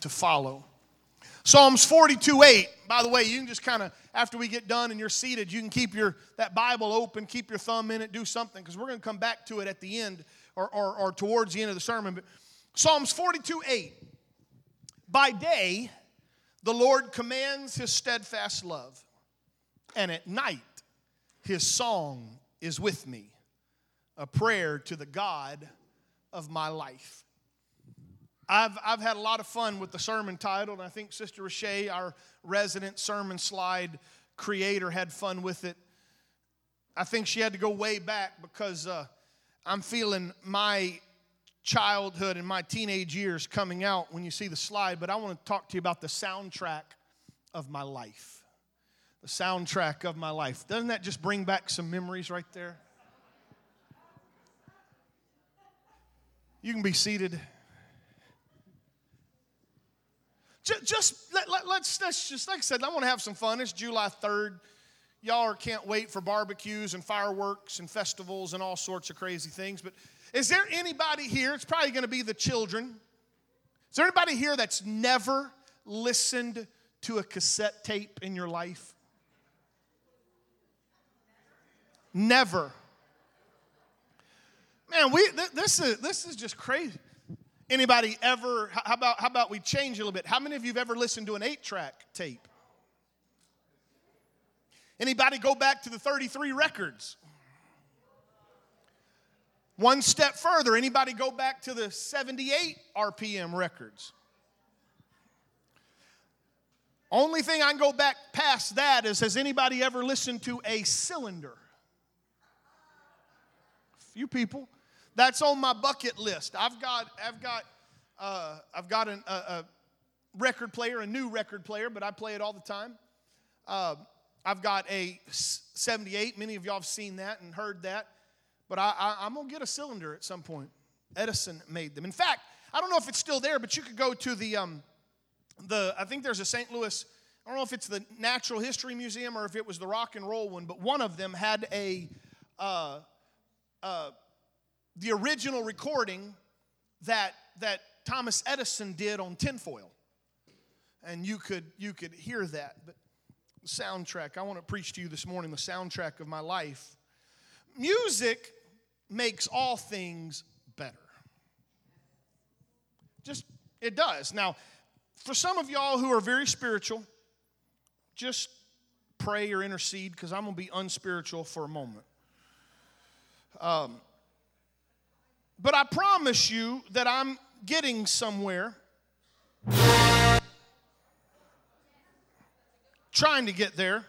To follow. Psalms 42 8, by the way, you can just kind of, after we get done and you're seated, you can keep your that Bible open, keep your thumb in it, do something, because we're going to come back to it at the end or, or, or towards the end of the sermon. But Psalms 42 8. By day, the Lord commands his steadfast love, and at night, his song is with me, a prayer to the God of my life. I've, I've had a lot of fun with the sermon title, and I think Sister Richey, our resident sermon slide creator, had fun with it. I think she had to go way back because uh, I'm feeling my childhood and my teenage years coming out when you see the slide, but I want to talk to you about the soundtrack of my life. The soundtrack of my life. Doesn't that just bring back some memories right there? You can be seated. Just, just let, let, let's, let's just, like I said, I want to have some fun. It's July 3rd. Y'all can't wait for barbecues and fireworks and festivals and all sorts of crazy things. But is there anybody here? It's probably going to be the children. Is there anybody here that's never listened to a cassette tape in your life? Never. Man, we th- this is this is just crazy. Anybody ever, how about, how about we change a little bit? How many of you have ever listened to an eight track tape? Anybody go back to the 33 records? One step further, anybody go back to the 78 RPM records? Only thing I can go back past that is has anybody ever listened to a cylinder? A few people. That's on my bucket list. I've got, I've got, uh, I've got an, a, a, record player, a new record player, but I play it all the time. Uh, I've got a 78. Many of y'all have seen that and heard that. But I, I, I'm going to get a cylinder at some point. Edison made them. In fact, I don't know if it's still there, but you could go to the, um, the I think there's a St. Louis, I don't know if it's the Natural History Museum or if it was the Rock and Roll one, but one of them had a, uh, uh, the original recording that, that Thomas Edison did on tinfoil. And you could, you could hear that. But the soundtrack, I want to preach to you this morning the soundtrack of my life. Music makes all things better. Just, it does. Now, for some of y'all who are very spiritual, just pray or intercede because I'm going to be unspiritual for a moment. Um, but I promise you that I'm getting somewhere. Trying to get there.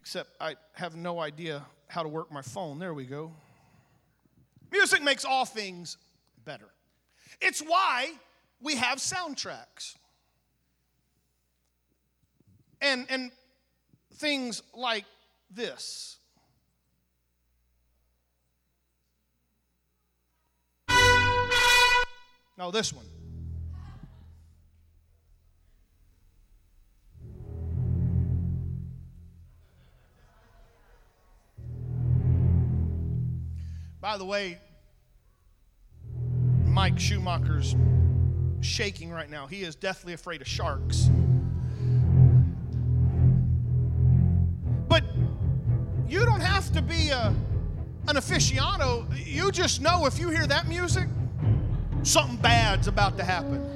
Except I have no idea how to work my phone. There we go. Music makes all things better. It's why we have soundtracks. And, and things like this. No, this one. By the way, Mike Schumacher's shaking right now. He is deathly afraid of sharks. But you don't have to be a, an aficionado. You just know if you hear that music, something bad's about to happen.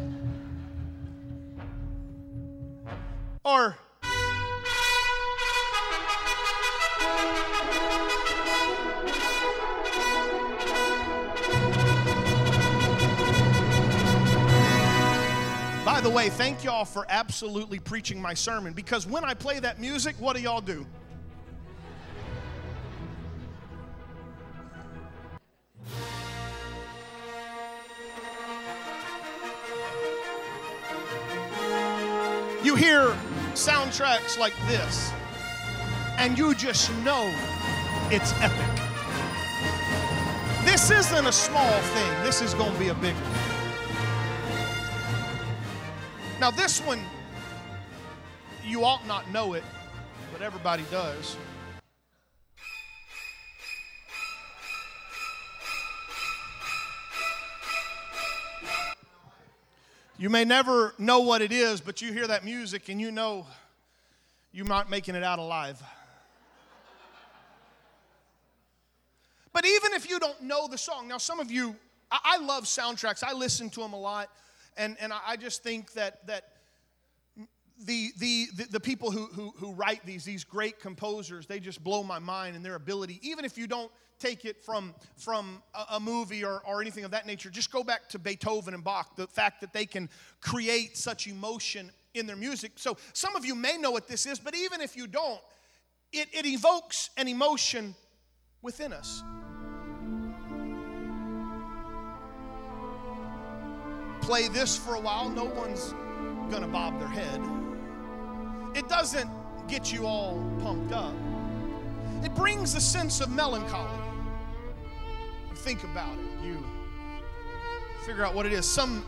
Or By the way, thank y'all for absolutely preaching my sermon because when I play that music, what do y'all do? Hear soundtracks like this, and you just know it's epic. This isn't a small thing, this is going to be a big one. Now, this one, you ought not know it, but everybody does. You may never know what it is, but you hear that music and you know you're not making it out alive. But even if you don't know the song, now some of you, I, I love soundtracks. I listen to them a lot, and, and I just think that that the, the, the, the people who, who, who write these, these great composers, they just blow my mind and their ability. Even if you don't take it from, from a, a, movie or, or anything of that nature, just go back to Beethoven and Bach, the fact that they can create such emotion in their music. So some of you may know what this is, but even if you don't, it, it evokes an emotion within us. Play this for a while, no one's gonna bob their head it doesn't get you all pumped up. It brings a sense of melancholy. Think about it, you figure out what it is. Some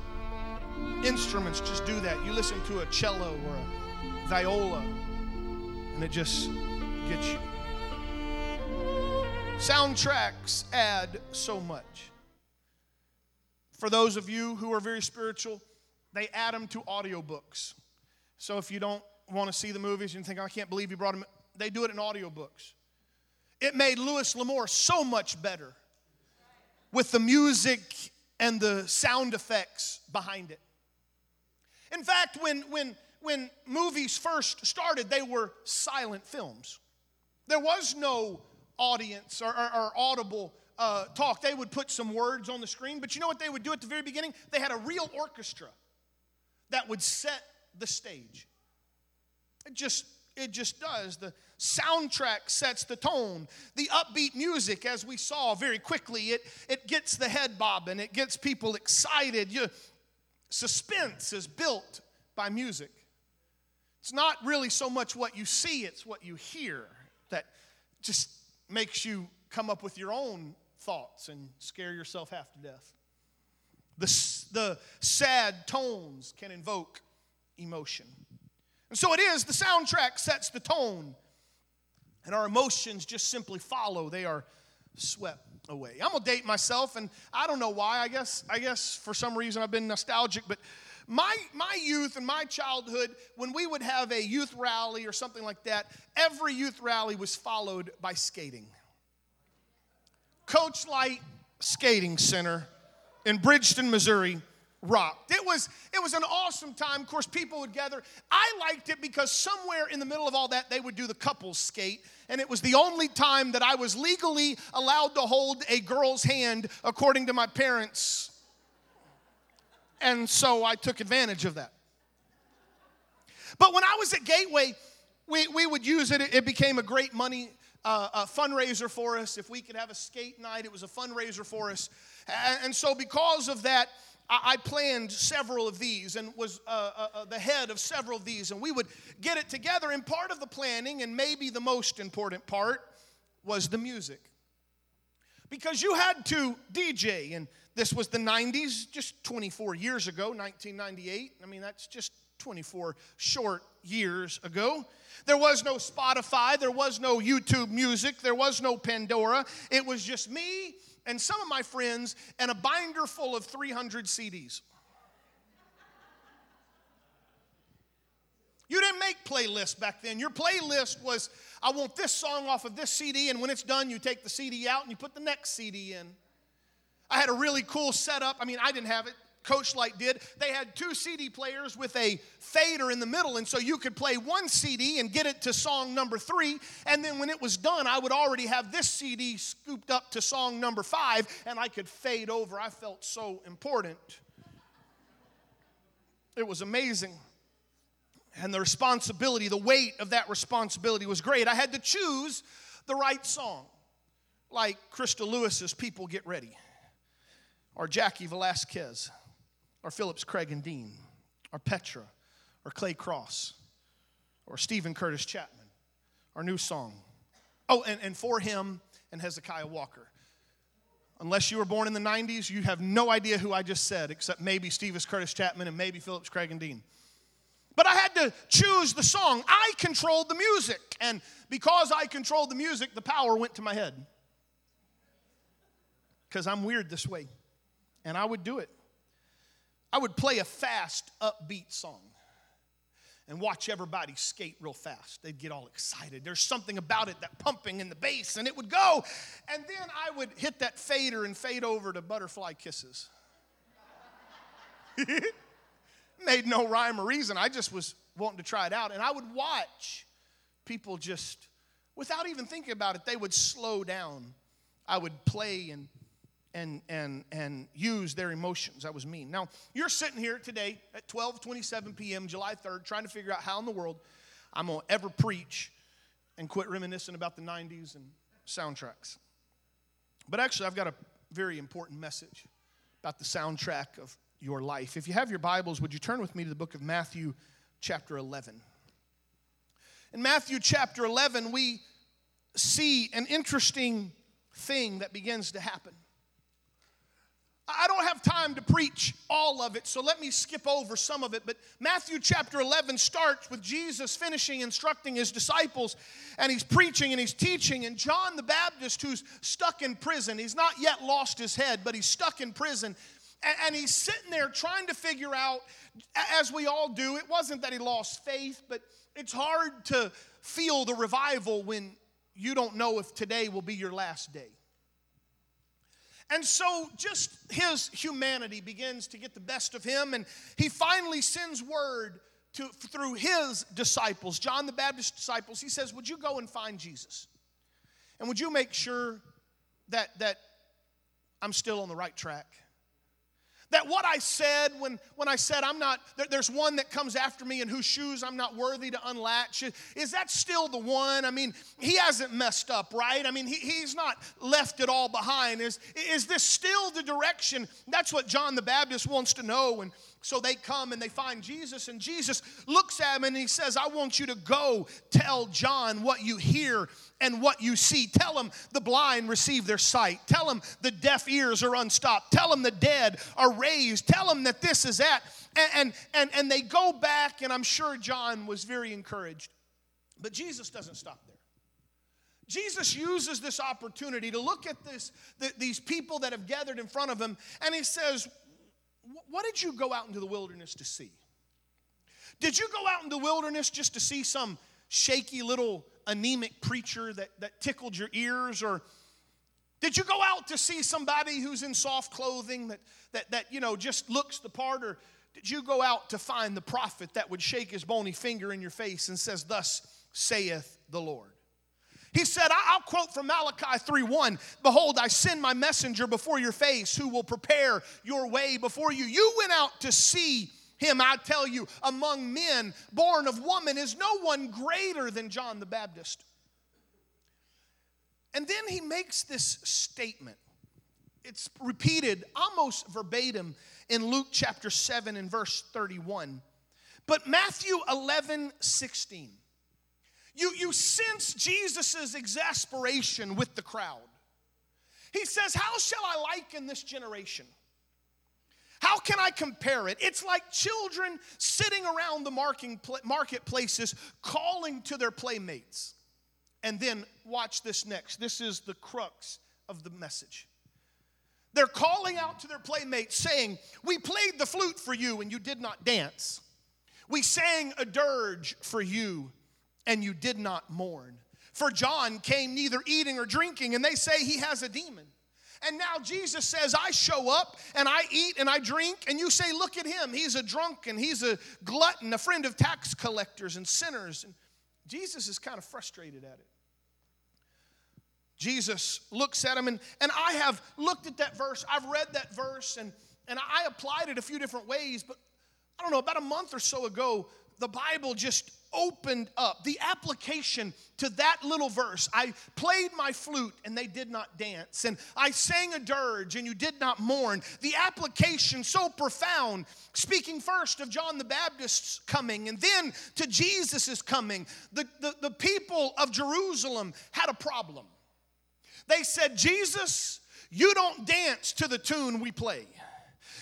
instruments just do that. You listen to a cello or a viola, and it just gets you. Soundtracks add so much. For those of you who are very spiritual, they add them to audiobooks. So if you don't want to see the movies and think, I can't believe you brought them. They do it in audiobooks. It made Louis L'Amour so much better with the music and the sound effects behind it. In fact, when, when, when movies first started, they were silent films. There was no audience or, or, or audible uh, talk. They would put some words on the screen, but you know what they would do at the very beginning? They had a real orchestra that would set the stage. It just it just does. The soundtrack sets the tone. The upbeat music, as we saw very quickly, it, it gets the head bobbing, it gets people excited. You, suspense is built by music. It's not really so much what you see, it's what you hear that just makes you come up with your own thoughts and scare yourself half to death. The, the sad tones can invoke emotion. And so it is, the soundtrack sets the tone, and our emotions just simply follow. They are swept away. I'm gonna date myself, and I don't know why. I guess, I guess for some reason I've been nostalgic, but my, my youth and my childhood, when we would have a youth rally or something like that, every youth rally was followed by skating. Coach Light Skating Center in Bridgeton, Missouri rocked. It was, it was an awesome time. Of course, people would gather. I liked it because somewhere in the middle of all that, they would do the couples skate. And it was the only time that I was legally allowed to hold a girl's hand according to my parents. And so I took advantage of that. But when I was at Gateway, we, we would use it. It became a great money uh, a fundraiser for us. If we could have a skate night, it was a fundraiser for us. And, and so, because of that, I planned several of these and was uh, uh, uh, the head of several of these, and we would get it together. And part of the planning, and maybe the most important part, was the music. Because you had to DJ, and this was the 90s, just 24 years ago, 1998. I mean, that's just 24 short years ago. There was no Spotify, there was no YouTube music, there was no Pandora. It was just me and some of my friends and a binder full of 300 CDs. You didn't make playlists back then. Your playlist was, I want this song off of this CD, and when it's done, you take the CD out and you put the next CD in. I had a really cool setup. I mean, I didn't have it. Coach Light did. They had two CD players with a fader in the middle, and so you could play one CD and get it to song number three. And then when it was done, I would already have this CD scooped up to song number five, and I could fade over. I felt so important. It was amazing. And the responsibility, the weight of that responsibility was great. I had to choose the right song, like Crystal Lewis's People Get Ready, or Jaci Velasquez or Phillips, Craig, and Dean, or Petra, or Clay Cross, or Steven Curtis Chapman, our new song. Oh, and, and for him and Hezekiah Walker. Unless you were born in the 90s, you have no idea who I just said, except maybe Steven Curtis Chapman and maybe Phillips, Craig, and Dean. But I had to choose the song. I controlled the music. And because I controlled the music, the power went to my head. Because I'm weird this way. And I would do it. I would play a fast, upbeat song and watch everybody skate real fast. They'd get all excited. There's something about it, that pumping in the bass, and it would go. And then I would hit that fader and fade over to butterfly kisses. Made no rhyme or reason. I just was wanting to try it out. And I would watch people just, without even thinking about it, they would slow down. I would play and and and and use their emotions. That was me. Now, you're sitting here today at 12:27 p.m., July 3rd, trying to figure out how in the world I'm to ever preach and quit reminiscing about the 90s and soundtracks. But actually, I've got a very important message about the soundtrack of your life. If you have your Bibles, would you turn with me to the book of Matthew chapter 11? In Matthew chapter 11, we see an interesting thing that begins to happen. I don't have time to preach all of it, so let me skip over some of it. But Matthew chapter 11 starts with Jesus finishing instructing his disciples, and he's preaching and he's teaching. And John the Baptist, who's stuck in prison, he's not yet lost his head, but he's stuck in prison. And he's sitting there trying to figure out, as we all do, it wasn't that he lost faith, but it's hard to feel the revival when you don't know if today will be your last day. And so, just his humanity begins to get the best of him, and he finally sends word to, through his disciples, John the Baptist disciples. He says, Would you go and find Jesus? And would you make sure that, that I'm still on the right track? That what I said when, when I said I'm not, there, there's one that comes after me in whose shoes I'm not worthy to unlatch, is that still the one? I mean, he hasn't messed up, right? I mean, he, he's not left it all behind. Is, is this still the direction? That's what John the Baptist wants to know. And so they come and they find Jesus, and Jesus looks at him and he says, I want you to go tell John what you hear and what you see. Tell him the blind receive their sight. Tell him the deaf ears are unstopped. Tell him the dead are raised. Tell him that this is that. And, and, and, and they go back, and I'm sure John was very encouraged. But Jesus doesn't stop there. Jesus uses this opportunity to look at this, the, these people that have gathered in front of him, and he says, what did you go out into the wilderness to see? Did you go out in the wilderness just to see some shaky little anemic preacher that, that tickled your ears? Or did you go out to see somebody who's in soft clothing that, that, that you know, just looks the part? Or did you go out to find the prophet that would shake his bony finger in your face and says, Thus saith the Lord? He said, I'll quote from Malachi 3:1, Behold, I send my messenger before your face who will prepare your way before you. You went out to see him, I tell you, among men born of woman is no one greater than John the Baptist. And then he makes this statement. It's repeated almost verbatim in Luke chapter 7 and verse 31. But Matthew 11, 16 you, you sense Jesus' exasperation with the crowd. He says, How shall I liken this generation? How can I compare it? It's like children sitting around the marketplaces calling to their playmates. And then watch this next. This is the crux of the message. They're calling out to their playmates saying, We played the flute for you and you did not dance. We sang a dirge for you and you did not mourn. For John came neither eating or drinking, and they say he has a demon. And now Jesus says, I show up and I eat and I drink, and you say, Look at him. He's a drunken, he's a glutton, a friend of tax collectors and sinners. And Jesus is kind of frustrated at it. Jesus looks at him, and, and I have looked at that verse. I've read that verse, and, and I applied it a few different ways, but I don't know, about a month or so ago, the Bible just opened up the application to that little verse. I played my flute and they did not dance, and I sang a dirge and you did not mourn. The application so profound, speaking first of John the Baptist's coming and then to Jesus' coming. The, the, the people of Jerusalem had a problem. They said, Jesus, you don't dance to the tune we play.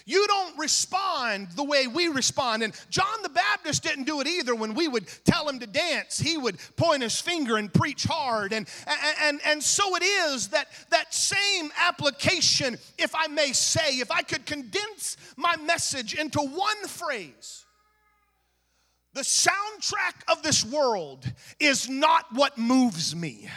You don't respond the way we respond. And John the Baptist didn't do it either. When we would tell him to dance, he would point his finger and preach hard. And, and, and, and so it is that that same application, if I may say, if I could condense my message into one phrase, the soundtrack of this world is not what moves me.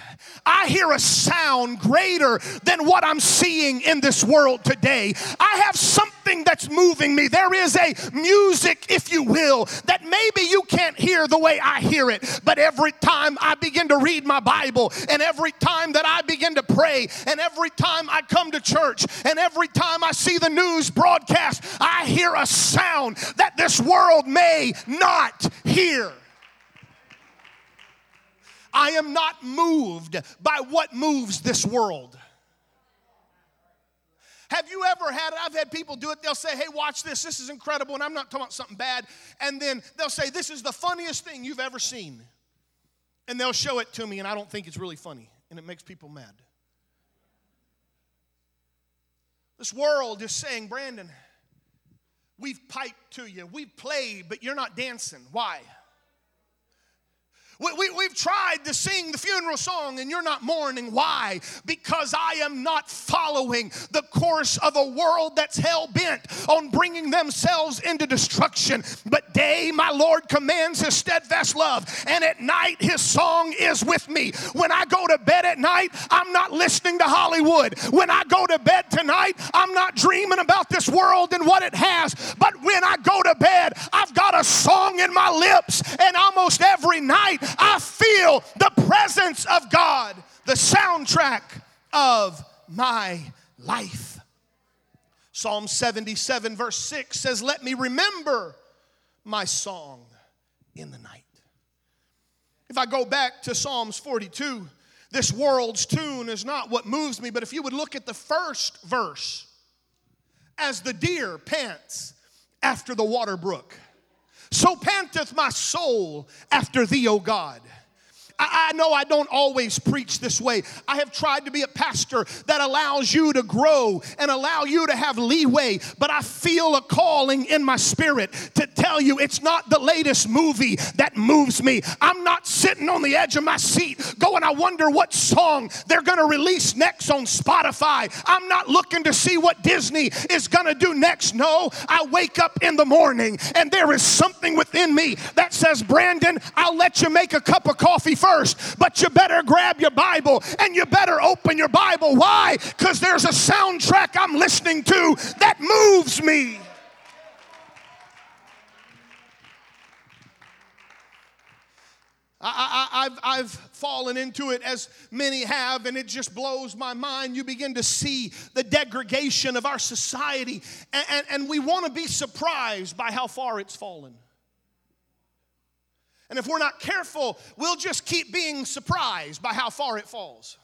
I hear a sound greater than what I'm seeing in this world today. I have something that's moving me. There is a music, if you will, that maybe you can't hear the way I hear it. But every time I begin to read my Bible, and every time that I begin to pray, and every time I come to church, and every time I see the news broadcast, I hear a sound that this world may not hear. I am not moved by what moves this world. Have you ever had it? I've had people do it. They'll say, Hey, watch this. This is incredible. And I'm not talking about something bad. And then they'll say, This is the funniest thing you've ever seen. And they'll show it to me, and I don't think it's really funny. And it makes people mad. This world is saying, Brandon, We've piped to you, we've played, but you're not dancing. Why? We, we, we've tried to sing the funeral song and you're not mourning. Why? Because I am not following the course of a world that's hell bent on bringing themselves into destruction. But day, my Lord commands his steadfast love, and at night, his song is with me. When I go to bed at night, I'm not listening to Hollywood. When I go to bed tonight, I'm not dreaming about this world and what it has. But when I go to bed, I've got a song in my lips, and almost every night, I feel the presence of God, the soundtrack of my life. Psalm 77, verse 6 says, Let me remember my song in the night. If I go back to Psalms 42, this world's tune is not what moves me, but if you would look at the first verse, as the deer pants after the water brook so panteth my soul after thee, O God. I, I know I don't always preach this way. I have tried to be a pastor that allows you to grow and allow you to have leeway, but I feel a calling in my spirit to tell you it's not the latest movie that moves me. I'm not sitting on the edge of my seat going, I wonder what song they're going to release next on Spotify. I'm not looking to see what Disney is going to do next. No, I wake up in the morning and there is something within me that says, Brandon, I'll let you make a cup of coffee first first, but you better grab your Bible and you better open your Bible. Why? Because there's a soundtrack I'm listening to that moves me. I, have I've fallen into it as many have, and it just blows my mind. You begin to see the degradation of our society, and, and, and we want to be surprised by how far it's fallen. And if we're not careful, we'll just keep being surprised by how far it falls.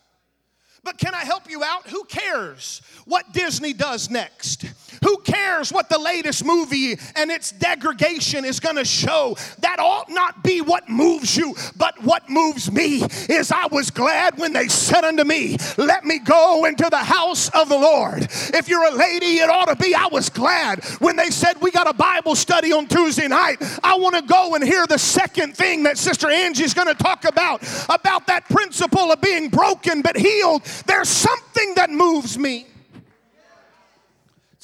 But can I help you out? Who cares what Disney does next? Who cares what the latest movie and its degradation is going to show? That ought not be what moves you, but what moves me is I was glad when they said unto me, Let me go into the house of the Lord. If you're a lady, it ought to be, I was glad when they said, We got a Bible study on Tuesday night. I want to go and hear the second thing that Sister Angie's going to talk about, about that principle of being broken but healed there's something that moves me.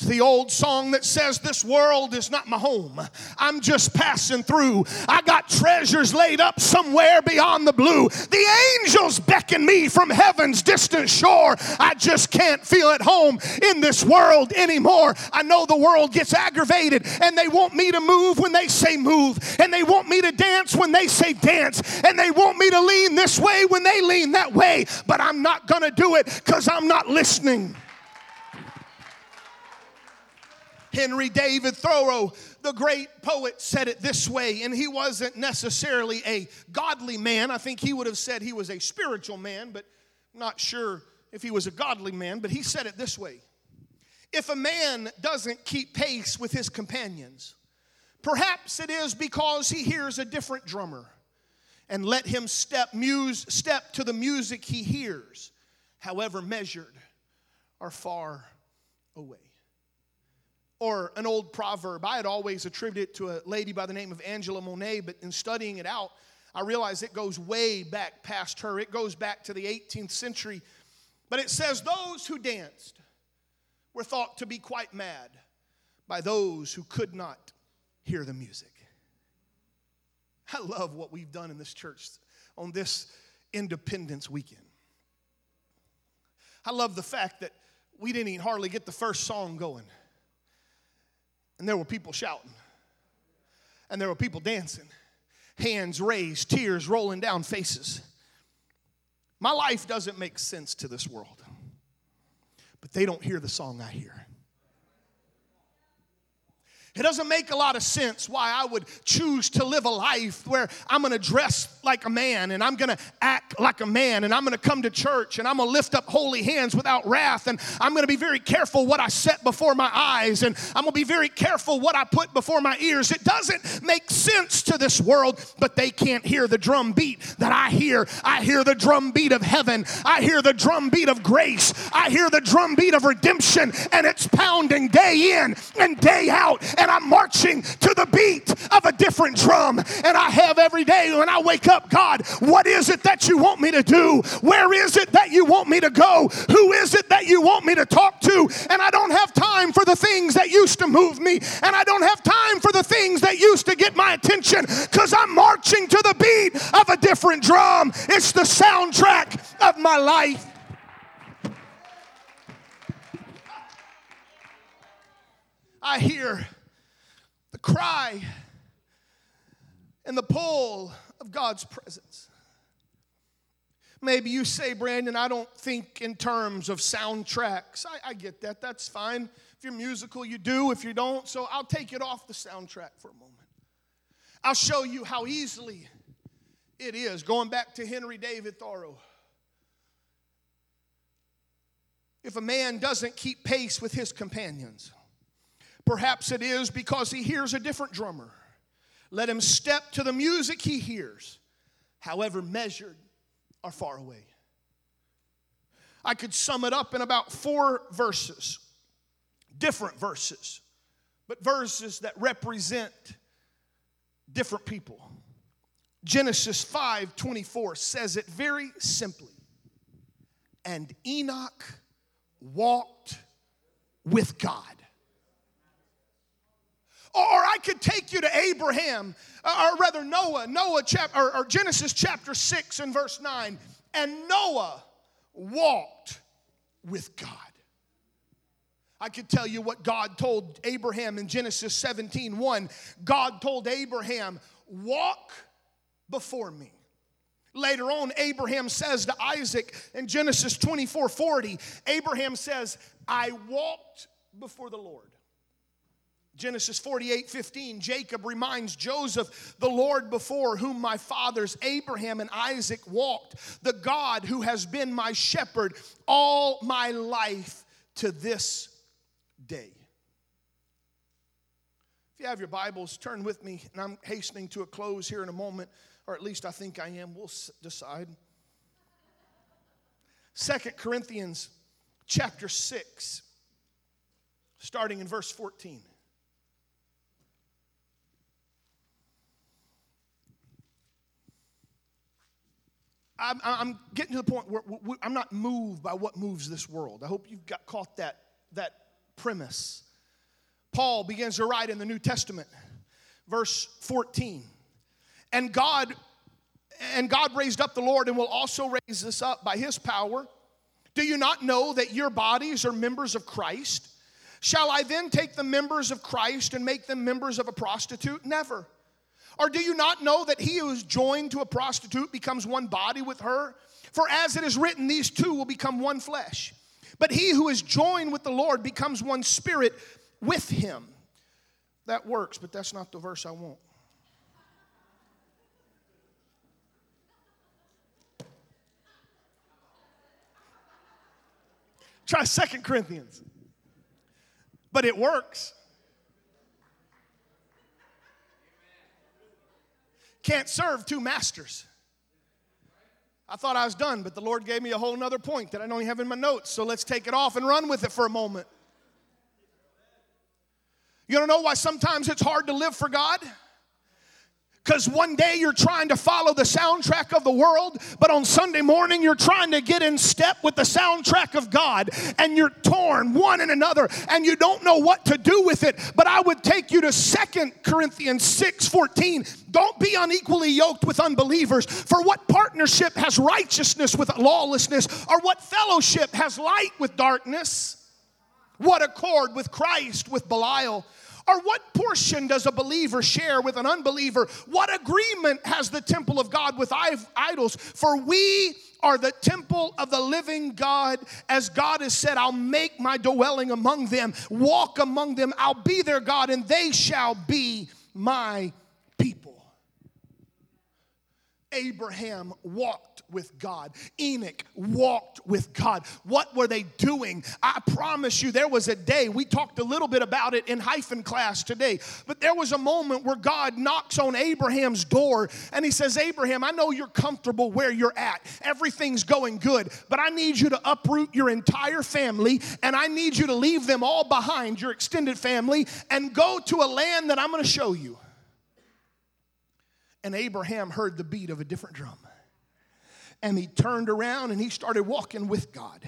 It's the old song that says, This world is not my home. I'm just passing through. I got treasures laid up somewhere beyond the blue. The angels beckon me from heaven's distant shore. I just can't feel at home in this world anymore. I know the world gets aggravated and they want me to move when they say move, and they want me to dance when they say dance, and they want me to lean this way when they lean that way. But I'm not going to do it because I'm not listening. Henry David Thoreau, the great poet, said it this way, and he wasn't necessarily a godly man. I think he would have said he was a spiritual man, but not sure if he was a godly man, but he said it this way If a man doesn't keep pace with his companions, perhaps it is because he hears a different drummer, and let him step, muse, step to the music he hears, however measured or far away. Or an old proverb. I had always attributed it to a lady by the name of Angela Monet, but in studying it out, I realized it goes way back past her. It goes back to the 18th century. But it says, Those who danced were thought to be quite mad by those who could not hear the music. I love what we've done in this church on this Independence weekend. I love the fact that we didn't even hardly get the first song going. And there were people shouting, and there were people dancing, hands raised, tears rolling down faces. My life doesn't make sense to this world, but they don't hear the song I hear. It doesn't make a lot of sense why I would choose to live a life where I'm gonna dress like a man and I'm gonna act like a man and I'm gonna come to church and I'm gonna lift up holy hands without wrath and I'm gonna be very careful what I set before my eyes and I'm gonna be very careful what I put before my ears. It doesn't make sense to this world, but they can't hear the drum beat that I hear. I hear the drum beat of heaven, I hear the drum beat of grace, I hear the drum beat of redemption, and it's pounding day in and day out and I'm marching to the beat different drum. And I have every day when I wake up, God, what is it that you want me to do? Where is it that you want me to go? Who is it that you want me to talk to? And I don't have time for the things that used to move me, and I don't have time for the things that used to get my attention because I'm marching to the beat of a different drum. It's the soundtrack of my life. I hear the cry and the pull of God's presence. Maybe you say, Brandon, I don't think in terms of soundtracks. I, I, get that. That's fine. If you're musical, you do. If you don't, so I'll take it off the soundtrack for a moment. I'll show you how easily it is. Going back to Henry David Thoreau. If a man doesn't keep pace with his companions, Perhaps it is because he hears a different drummer. Let him step to the music he hears, however measured or far away. I could sum it up in about four verses, different verses, but verses that represent different people. Genesis 5 24 says it very simply. And Enoch walked with God. Or I could take you to Abraham, uh, or rather Noah, Noah chapter or, or Genesis chapter 6 and verse 9. And Noah walked with God. I could tell you what God told Abraham in Genesis 17 1. God told Abraham, Walk before me. Later on, Abraham says to Isaac in Genesis 24 40, Abraham says, I walked before the Lord. Genesis 48 15, Jacob reminds Joseph, the Lord before whom my fathers Abraham and Isaac walked, the God who has been my shepherd all my life to this day. If you have your Bibles, turn with me, and I'm hastening to a close here in a moment, or at least I think I am. We'll decide. Second Corinthians chapter 6, starting in verse 14. I'm, I'm getting to the point where I'm not moved by what moves this world. I hope you've got caught that, that premise. Paul begins to write in the New Testament, verse 14. And God and God raised up the Lord and will also raise us up by his power. Do you not know that your bodies are members of Christ? Shall I then take the members of Christ and make them members of a prostitute? Never. Or do you not know that he who is joined to a prostitute becomes one body with her? For as it is written, these two will become one flesh. But he who is joined with the Lord becomes one spirit with him. That works, but that's not the verse I want. Try Second Corinthians. But it works. Can't serve two masters. I thought I was done, but the Lord gave me a whole nother point that I don't have in my notes. So let's take it off and run with it for a moment. You don't know why sometimes it's hard to live for God? Because one day you're trying to follow the soundtrack of the world, but on Sunday morning you're trying to get in step with the soundtrack of God, and you're torn one and another, and you don't know what to do with it. But I would take you to Second Corinthians 6 14. Don't be unequally yoked with unbelievers, for what partnership has righteousness with lawlessness, or what fellowship has light with darkness? What accord with Christ with Belial? Or what portion does a believer share with an unbeliever? What agreement has the temple of God with idols? For we are the temple of the living God. As God has said, I'll make my dwelling among them, walk among them, I'll be their God, and they shall be my people. Abraham walked with God. Enoch walked with God. What were they doing? I promise you, there was a day, we talked a little bit about it in hyphen class today, but there was a moment where God knocks on Abraham's door and he says, Abraham, I know you're comfortable where you're at. Everything's going good, but I need you to uproot your entire family and I need you to leave them all behind, your extended family, and go to a land that I'm going to show you. And Abraham heard the beat of a different drum and he turned around and he started walking with God.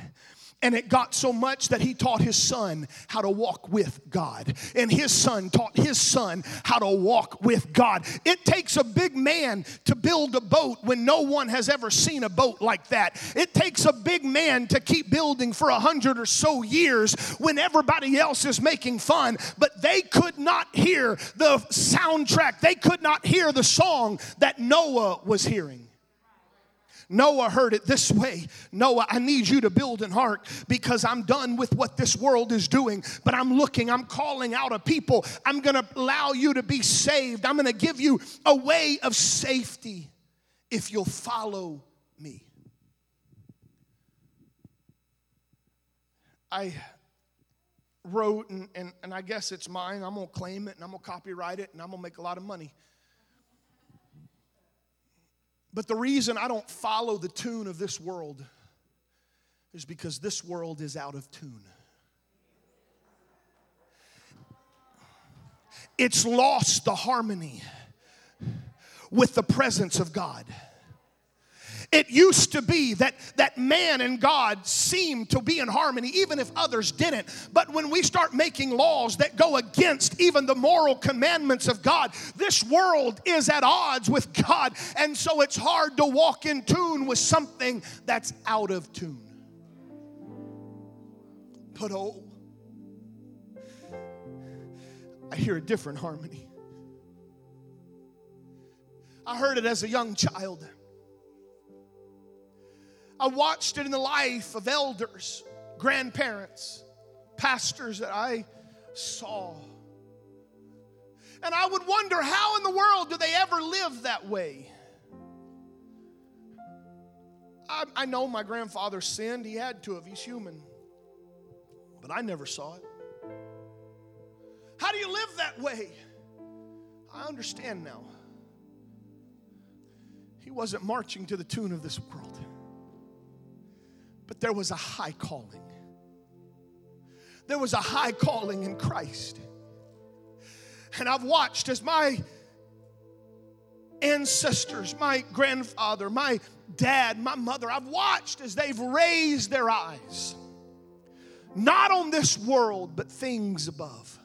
And it got so much that he taught his son how to walk with God. And his son taught his son how to walk with God. It takes a big man to build a boat when no one has ever seen a boat like that. It takes a big man to keep building for a hundred or so years when everybody else is making fun. But they could not hear the soundtrack, they could not hear the song that Noah was hearing. Noah heard it this way Noah, I need you to build an ark because I'm done with what this world is doing. But I'm looking, I'm calling out a people. I'm going to allow you to be saved. I'm going to give you a way of safety if you'll follow me. I wrote, and, and, and I guess it's mine. I'm going to claim it and I'm going to copyright it and I'm going to make a lot of money. But the reason I don't follow the tune of this world is because this world is out of tune. It's lost the harmony with the presence of God. It used to be that, that man and God seemed to be in harmony, even if others didn't. But when we start making laws that go against even the moral commandments of God, this world is at odds with God. And so it's hard to walk in tune with something that's out of tune. But oh, I hear a different harmony. I heard it as a young child. I watched it in the life of elders, grandparents, pastors that I saw. And I would wonder how in the world do they ever live that way? I, I, know my grandfather sinned, he had to if he's human, but I never saw it. How do you live that way? I understand now. He wasn't marching to the tune of this world. But there was a high calling. There was a high calling in Christ. And I've watched as my ancestors, my grandfather, my dad, my mother, I've watched as they've raised their eyes, not on this world, but things above.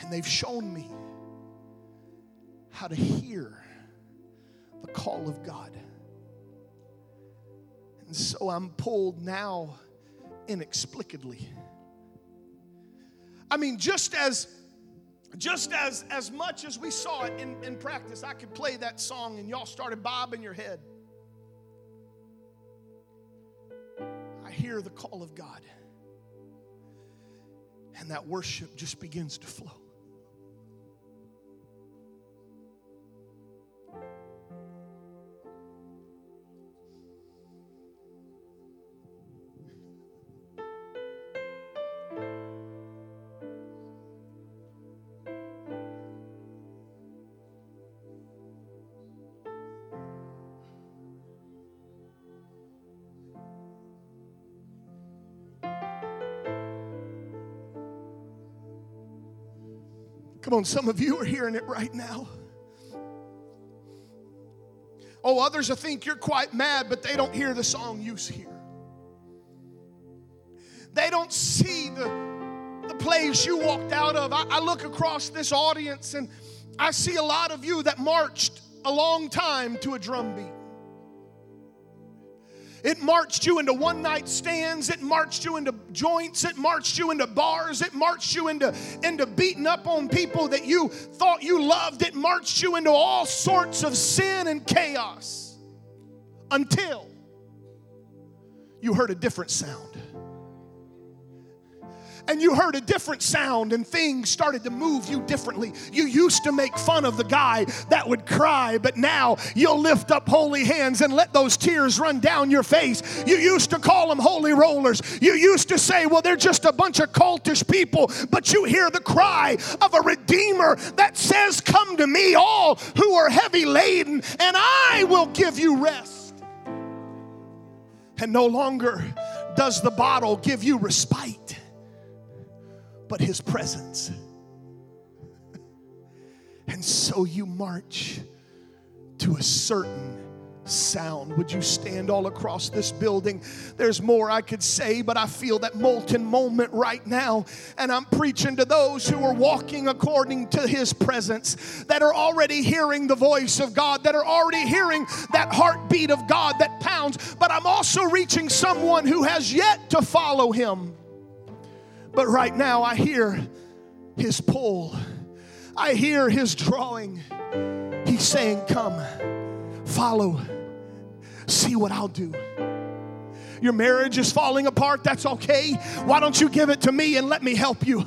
And they've shown me how to hear the call of God. And so I'm pulled now inexplicably. I mean, just as just as as much as we saw it in, in practice, I could play that song and y'all started bobbing your head. I hear the call of God. And that worship just begins to flow. Come on, some of you are hearing it right now. Oh, others I think you're quite mad, but they don't hear the song you hear. They don't see the, the place you walked out of. I, I look across this audience and I see a lot of you that marched a long time to a drum beat. It marched you into one night stands. It marched you into joints. It marched you into bars. It marched you into, into beating up on people that you thought you loved. It marched you into all sorts of sin and chaos until you heard a different sound and you heard a different sound and things started to move you differently. You used to make fun of the guy that would cry, but now you'll lift up holy hands and let those tears run down your face. You used to call them holy rollers. You used to say, well, they're just a bunch of cultish people, but you hear the cry of a redeemer that says, Come to me, all who are heavy laden, and I will give you rest. And no longer does the bottle give you respite but his presence. And so you march to a certain sound. Would you stand all across this building? There's more I could say, but I feel that molten moment right now. And I'm preaching to those who are walking according to his presence, that are already hearing the voice of God, that are already hearing that heartbeat of God that pounds. But I'm also reaching someone who has yet to follow him. But right now, I hear his pull, I hear his drawing. He's saying, Come, follow, see what I'll do. Your marriage is falling apart, that's okay. Why don't you give it to me and let me help you?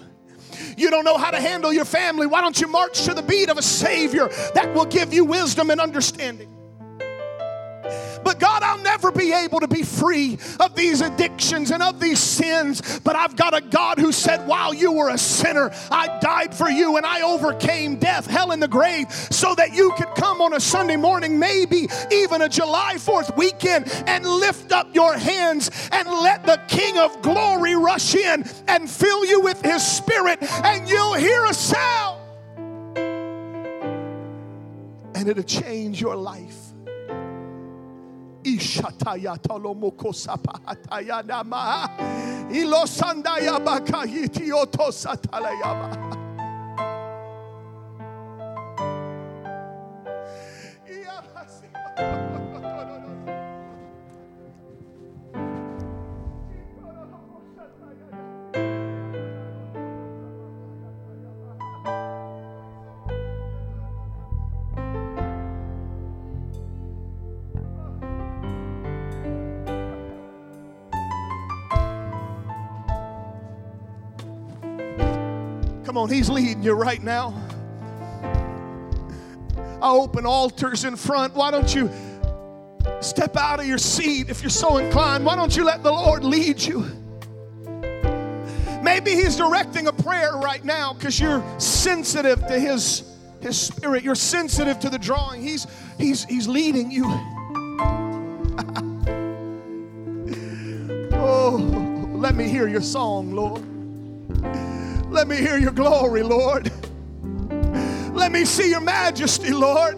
You don't know how to handle your family. Why don't you march to the beat of a Savior that will give you wisdom and understanding? But God, I'll never be able to be free of these addictions and of these sins. But I've got a God who said, while you were a sinner, I died for you and I overcame death, hell, and the grave so that you could come on a Sunday morning, maybe even a July 4th weekend, and lift up your hands and let the King of glory rush in and fill you with his spirit, and you'll hear a sound. And it'll change your life. Ishataya talomoko sapahataya nama. Ilosandaya bakayiti otosatalaya. Come on, He's leading you right now. I open altars in front. Why don't you step out of your seat if you're so inclined? Why don't you let the Lord lead you? Maybe He's directing a prayer right now because you're sensitive to His, His Spirit. You're sensitive to the drawing. He's, he's, he's leading you. oh, let me hear your song, Lord. Let me hear your glory, Lord. Let me see your majesty, Lord.